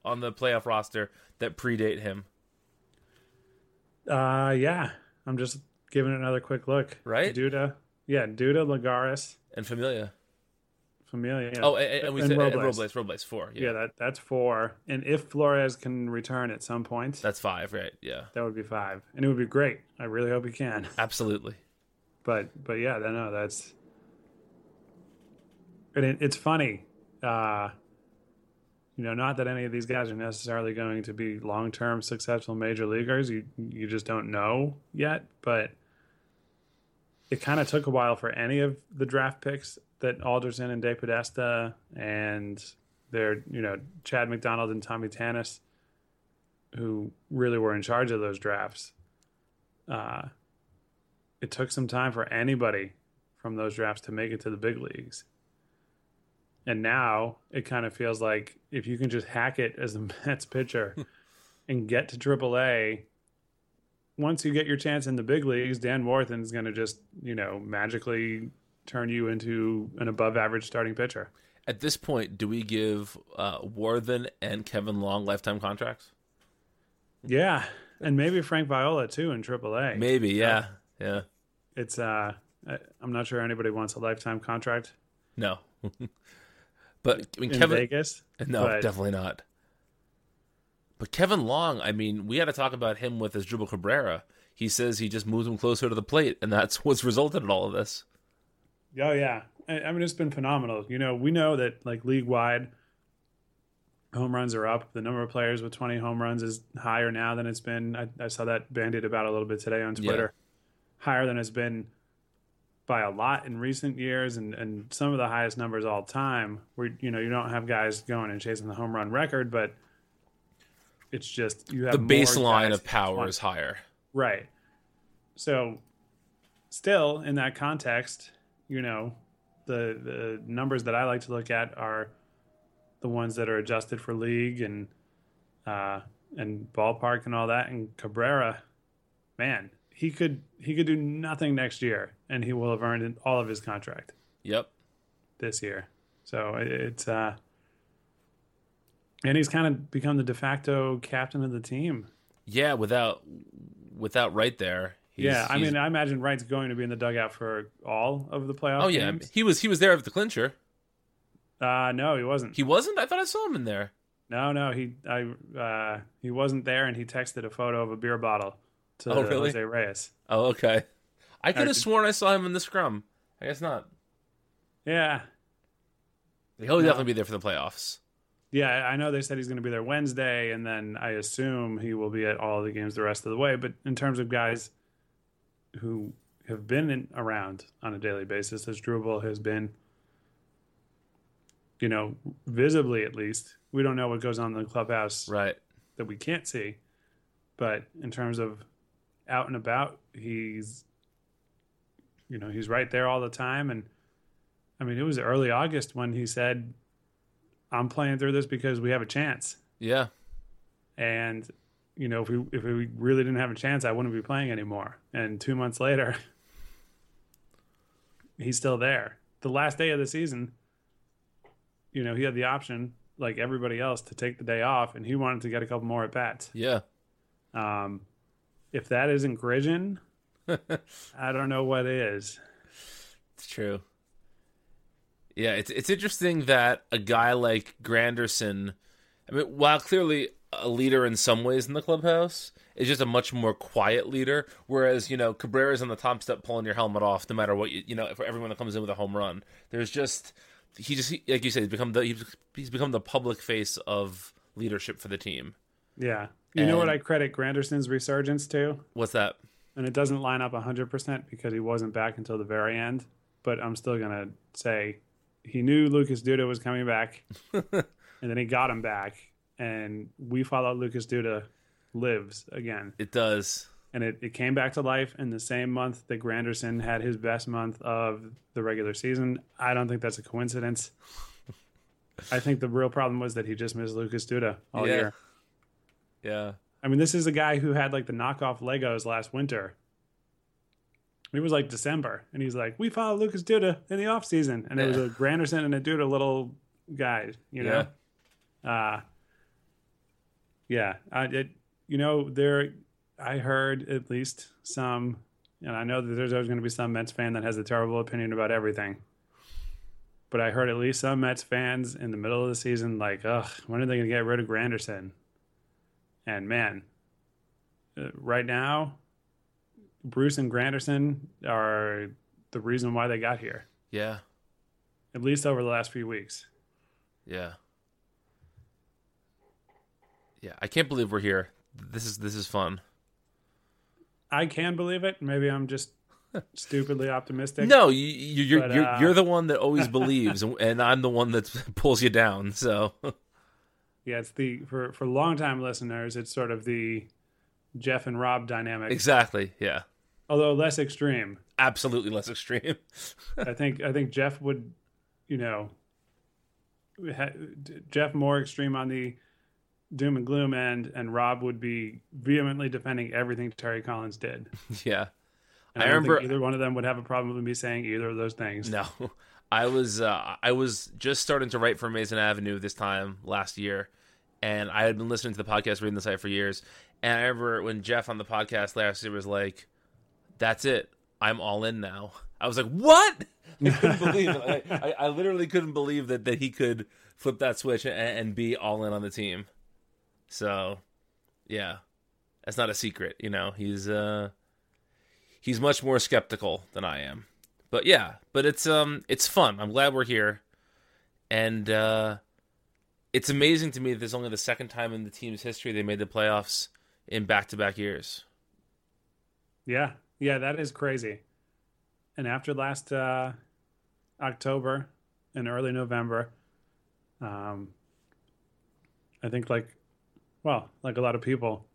Speaker 2: on the playoff roster that predate him,
Speaker 3: Uh, yeah. I'm just giving it another quick look.
Speaker 2: Right?
Speaker 3: Duda. Yeah, Duda, Lagares,
Speaker 2: and Familia.
Speaker 3: Familia.
Speaker 2: Oh, and, and we
Speaker 3: And
Speaker 2: said
Speaker 3: Robles.
Speaker 2: Robles. Robles four. Yeah,
Speaker 3: yeah, that that's four. And if Flores can return at some point,
Speaker 2: that's five. Right? Yeah,
Speaker 3: that would be five, and it would be great. I really hope he can.
Speaker 2: absolutely.
Speaker 3: But but yeah, no that's. And it, it's funny, uh, you know, not that any of these guys are necessarily going to be long-term successful major leaguers. You you just don't know yet, but it kind of took a while for any of the draft picks that Alderson and De Podesta and their you know Chad McDonald and Tommy Tanous, who really were in charge of those drafts. Uh, it took some time for anybody from those drafts to make it to the big leagues. And now it kind of feels like if you can just hack it as a Mets pitcher and get to AAA, once you get your chance in the big leagues, Dan Warthen is going to just, you know, magically turn you into an above average starting pitcher.
Speaker 2: At this point, do we give uh, Warthen and Kevin Long lifetime contracts?
Speaker 3: Yeah. And maybe Frank Viola too in AAA.
Speaker 2: Maybe. Yeah. Yeah.
Speaker 3: It's, uh, I'm not sure anybody wants a lifetime contract
Speaker 2: No. but I mean,
Speaker 3: in
Speaker 2: Kevin.
Speaker 3: Vegas.
Speaker 2: No,
Speaker 3: but-
Speaker 2: definitely not. But Kevin Long, I mean, we had to talk about him with Asdrubal Cabrera. He says he just moved him closer to the plate, and that's what's resulted in all of this.
Speaker 3: Oh yeah, I, mean it's been phenomenal. You know, we know that like league wide, home runs are up. The number of players with 20 home runs is higher now than it's been. I, I saw that bandied about a little bit today on
Speaker 2: Yeah.
Speaker 3: Twitter. Higher than it's been by a lot in recent years, and and some of the highest numbers all time. Where you know you don't have guys going and chasing the home run record, but it's just you have
Speaker 2: The baseline of power
Speaker 3: 20.
Speaker 2: is higher.
Speaker 3: Right. So, still in that context, you know, the the numbers that I like to look at are the ones that are adjusted for league and uh, and ballpark and all that. And Cabrera, man, he could he could do nothing next year, and he will have earned all of his contract
Speaker 2: Yep.
Speaker 3: this year. So it- it's uh, and he's kind of become the de facto captain of the team.
Speaker 2: Yeah, without without right there. he's-
Speaker 3: yeah, I mean, I imagine Wright's going to be in the dugout for all of the playoff.
Speaker 2: oh yeah,
Speaker 3: games.
Speaker 2: he was he was there at the clincher.
Speaker 3: Uh, no, he wasn't.
Speaker 2: He wasn't. I thought I saw him in there.
Speaker 3: no, no, he I uh, he wasn't there, and he texted a photo of a beer bottle to
Speaker 2: Oh, really?
Speaker 3: Jose Reyes.
Speaker 2: Oh okay. I could have sworn I saw him in the scrum. I guess not.
Speaker 3: Yeah,
Speaker 2: He'll definitely be there for the playoffs.
Speaker 3: Yeah, I know they said he's going to be there Wednesday, and then I assume he will be at all the games the rest of the way. But in terms of guys who have been in, around on a daily basis, Asdrubal has been, you know, visibly at least, we don't know what goes on in the clubhouse
Speaker 2: Right.
Speaker 3: that we can't see. But in terms of out and about, he's you know, he's right there all the time and I mean, it was early August when he said I'm playing through this because we have a chance.
Speaker 2: Yeah.
Speaker 3: And you know, if we if we really didn't have a chance, I wouldn't be playing anymore. And 2 months later, he's still there. The last day of the season, you know, he had the option like everybody else to take the day off and he wanted to get a couple more at bats.
Speaker 2: Yeah.
Speaker 3: Um, if that isn't Grigin, I don't know what is.
Speaker 2: It's true. Yeah, it's it's interesting that a guy like Granderson, I mean, while clearly a leader in some ways in the clubhouse, is just a much more quiet leader. Whereas you know Cabrera's on the top step pulling your helmet off, no matter what you you know for everyone that comes in with a home run. There's just he just he- like you said he's become the he's, he's become the public face of leadership for the team.
Speaker 3: Yeah. You know what I credit Granderson's resurgence to?
Speaker 2: What's that?
Speaker 3: And it doesn't line up 100% because he wasn't back until the very end. But I'm still going to say he knew Lucas Duda was coming back. and then he got him back. And we follow Lucas Duda lives again.
Speaker 2: It does.
Speaker 3: and it, it came back to life in the same month that Granderson had his best month of the regular season. I don't think that's a coincidence. I think the real problem was that he just missed Lucas Duda all
Speaker 2: Yeah.
Speaker 3: year.
Speaker 2: Yeah.
Speaker 3: I mean, this is a guy who had like the knockoff Legos last winter, It was like December, and he's like, "We follow Lucas Duda in the off season," and it was a Granderson and a Duda little guy, you know. Uh yeah, I it, you know there. I heard at least some, and I know that there's always going to be some Mets fan that has a terrible opinion about everything. But I heard at least some Mets fans in the middle of the season like, "Ugh, when are they going to get rid of Granderson?" And man, uh, right now, Bruce and Granderson are the reason why they got here.
Speaker 2: Yeah.
Speaker 3: At least over the last few weeks.
Speaker 2: Yeah. Yeah. I can't believe we're here. This is this is fun.
Speaker 3: I can believe it. Maybe I'm just stupidly optimistic.
Speaker 2: No, you, you, you're you're
Speaker 3: uh,
Speaker 2: you're the one that always believes, and- and I'm the one that pulls you down. So
Speaker 3: Yeah, it's the for for longtime listeners, it's sort of the Jeff and Rob dynamic,
Speaker 2: exactly, yeah,
Speaker 3: although less extreme.
Speaker 2: absolutely less extreme.
Speaker 3: I think I think Jeff would, you know, ha, Jeff more extreme on the doom and gloom end, and Rob would be vehemently defending everything Terry Collins did.
Speaker 2: yeah,
Speaker 3: And
Speaker 2: I
Speaker 3: I, don't think
Speaker 2: remember-
Speaker 3: either one of them would have a problem with me saying either of those things.
Speaker 2: no, I was uh, I was just starting to write for Amazin' Avenue this time last year, and I had been listening to the podcast, reading the site for years. And I remember when Jeff on the podcast last year was like, "That's it, I'm all in now." I was like, "What?" I couldn't believe it. I, I, I literally couldn't believe that that he could flip that switch and, and be all in on the team. So, yeah, that's not a secret. You know, he's uh, he's much more skeptical than I am. But yeah, but it's um, it's fun. I'm glad we're here, and uh, it's amazing to me that this is only the second time in the team's history they made the playoffs in back-to-back years.
Speaker 3: Yeah, yeah, that is crazy. And after last uh, October and early November, um, I think like, well, like a lot of people,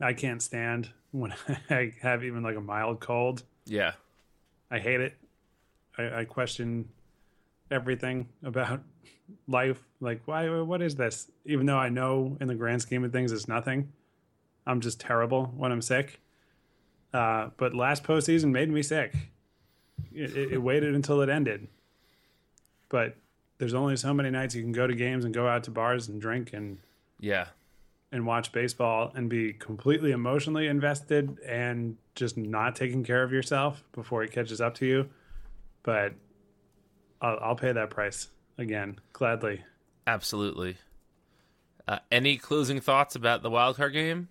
Speaker 3: I can't stand when I have even like a mild cold.
Speaker 2: Yeah,
Speaker 3: I hate it. I, I question everything about life. Like, why? What is this? Even though I know in the grand scheme of things, it's nothing. I'm just terrible when I'm sick. Uh, but last postseason made me sick. It, it, it waited until it ended. But there's only so many nights you can go to games and go out to bars and drink and
Speaker 2: yeah,
Speaker 3: and watch baseball and be completely emotionally invested and just not taking care of yourself before it catches up to you. But I'll, I'll pay that price again, gladly.
Speaker 2: absolutely. Uh, any closing thoughts about the wild card game?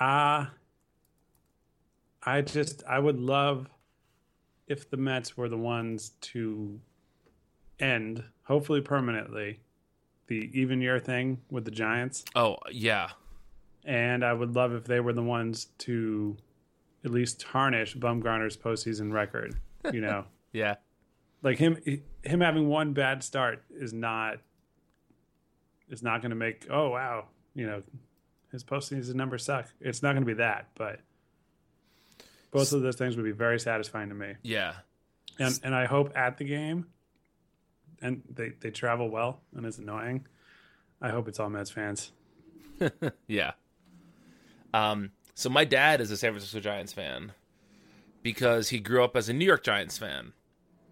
Speaker 3: Uh, I just, I would love if the Mets were the ones to end, hopefully permanently, the even year thing with the Giants.
Speaker 2: Oh yeah,
Speaker 3: And I would love if they were the ones to at least tarnish Bumgarner's postseason record. You know,
Speaker 2: yeah,
Speaker 3: like him him having one bad start is not is not going to make oh wow you know his postseason numbers suck. It's not going to be that, but both of those things would be very satisfying to me.
Speaker 2: yeah.
Speaker 3: And and I hope at the game, and they they travel well and it's annoying. I hope it's all Mets fans.
Speaker 2: Yeah. Um, so my dad is a San Francisco Giants fan because he grew up as a New York Giants fan.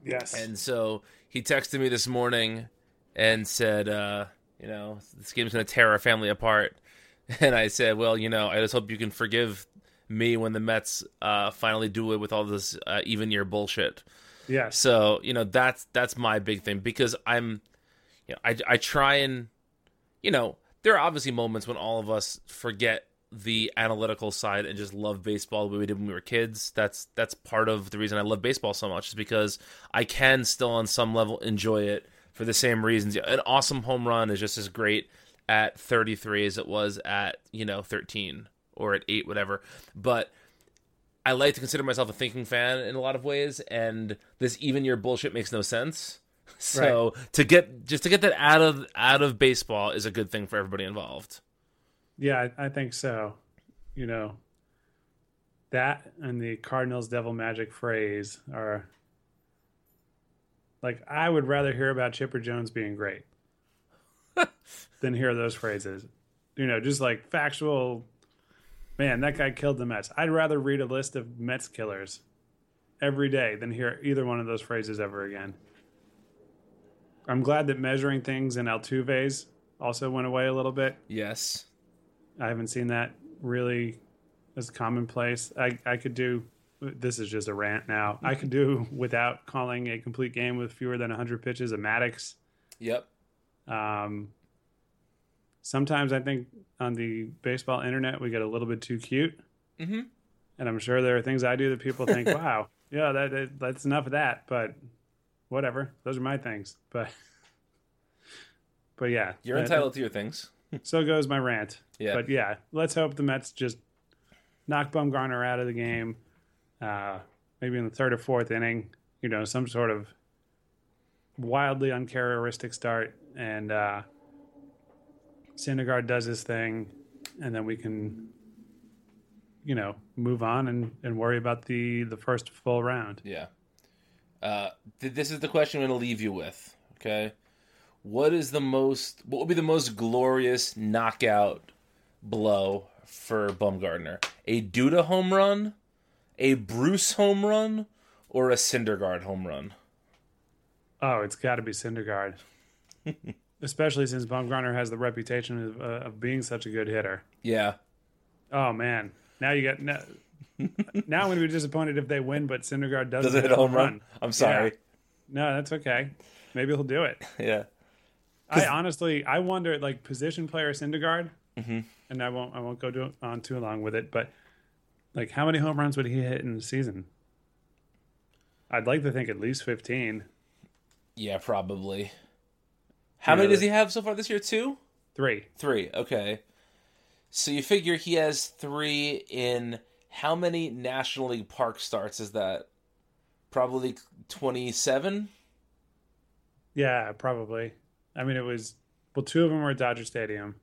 Speaker 3: Yes.
Speaker 2: And so he texted me this morning and said, uh, you know, this game's going to tear our family apart. And I said, well, you know, I just hope you can forgive me when the Mets uh, finally do it with all this uh, even year bullshit.
Speaker 3: Yeah.
Speaker 2: So you know that's that's my big thing because I'm, you know, I I try and, you know, there are obviously moments when all of us forget the analytical side and just love baseball the way we did when we were kids. That's that's part of the reason I love baseball so much is because I can still on some level enjoy it for the same reasons. An awesome home run is just as great at 33 as it was at you know 13 or at eight, whatever. But I like to consider myself a thinking fan in a lot of ways, and this even year bullshit makes no sense. So to get just to get that out of out of baseball is a good thing for everybody involved.
Speaker 3: Yeah, I, I think so. You know, that and the Cardinals Devil Magic phrase are like I would rather hear about Chipper Jones being great than hear those phrases. You know, just like factual Man, that guy killed the Mets. I'd rather read a list of Mets killers every day than hear either one of those phrases ever again. I'm glad that measuring things in Altuve's also went away a little bit.
Speaker 2: Yes.
Speaker 3: I haven't seen that really as commonplace. I, I could do this is just a rant now. I could do without calling a complete game with fewer than 100 pitches a Maddux.
Speaker 2: Yep.
Speaker 3: Um, sometimes I think on the baseball internet we get a little bit too cute,
Speaker 2: Mhm.
Speaker 3: and I'm sure there are things I do that people think, "Wow, yeah, that, that that's enough of that." But whatever, those are my things. But but yeah,
Speaker 2: You're
Speaker 3: that-
Speaker 2: entitled to your things.
Speaker 3: so goes my rant.
Speaker 2: Yeah.
Speaker 3: But yeah, let's hope the Mets just knock Bumgarner out of the game. Uh, maybe in the third or fourth inning, you know, some sort of wildly uncharacteristic start, and uh, Syndergaard does his thing, and then we can, you know, move on and, and worry about the the first full round.
Speaker 2: Yeah. Uh, th- this is the question I'm going to leave you with. Okay. What is the most? What would be the most glorious knockout blow for Bumgarner? A Duda home run, a Bruce home run, or a Syndergaard home run?
Speaker 3: Oh, it's got to be Syndergaard. Especially since Bumgarner has the reputation of, uh, of being such a good hitter.
Speaker 2: Yeah.
Speaker 3: Oh man, now you got now. now I'm going to be disappointed if they win, but Syndergaard doesn't,
Speaker 2: Does it hit a home run? I'm sorry.
Speaker 3: No, that's okay. Maybe he'll do it.
Speaker 2: Yeah.
Speaker 3: I honestly, I wonder, like position player Syndergaard, and I won't, I won't go do, on too long with it, but like, how many home runs would he hit in the season? I'd like to think at least 15,
Speaker 2: Yeah, probably. How many does he have so far this year? Two?
Speaker 3: three.
Speaker 2: Three. Okay. So you figure he has three in how many National League Park starts is that? Probably 27?
Speaker 3: Yeah, probably. I mean, it was well, two of them were at Dodger Stadium,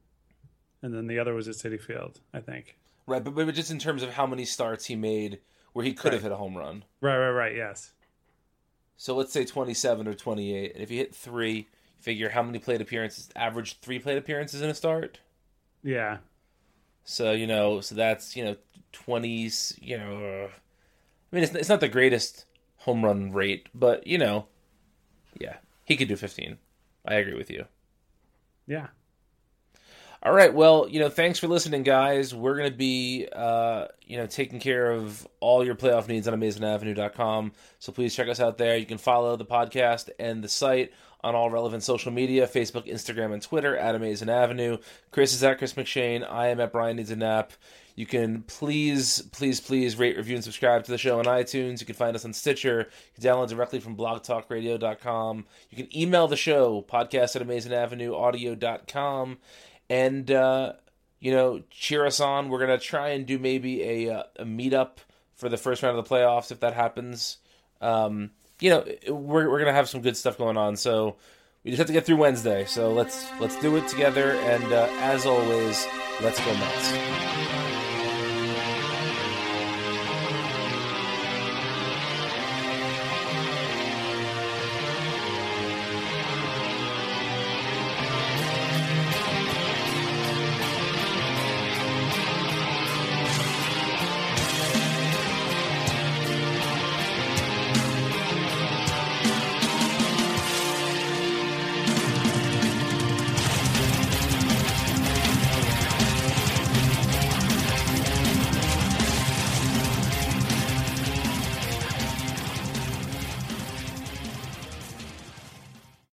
Speaker 3: and then the other was at Citi Field, I think.
Speaker 2: Right, but, but just in terms of how many starts he made where he could have hit a home run.
Speaker 3: Right, right, right. Yes.
Speaker 2: So let's say 27 or 28. And if you hit three, figure how many plate appearances, average three plate appearances in a start?
Speaker 3: Yeah.
Speaker 2: So, you know, so that's, you know, 20s, you know, I mean, it's, it's not the greatest home run rate, but, you know, yeah, he could do 15. I agree with you.
Speaker 3: Yeah.
Speaker 2: All right, well, you know, thanks for listening, guys. We're going to be, uh, you know, taking care of all your playoff needs on AmazingAvenue.com. So please check us out there. You can follow the podcast and the site on all relevant social media Facebook, Instagram, and Twitter at Amazing Avenue. Chris is at Chris McShane. I am at Brian Needs a Nap. You can please, please, please rate, review, and subscribe to the show on iTunes. You can find us on Stitcher. You can download directly from blogtalkradio.com. You can email the show, podcast at amazingavenueaudio.com. And, uh, you know, cheer us on. We're going to try and do maybe a, uh, a meetup for the first round of the playoffs if that happens. Um, you know, we're, we're to have some good stuff going on. So we just have to get through Wednesday. So let's let's do it together. And uh, as always, let's go Mets.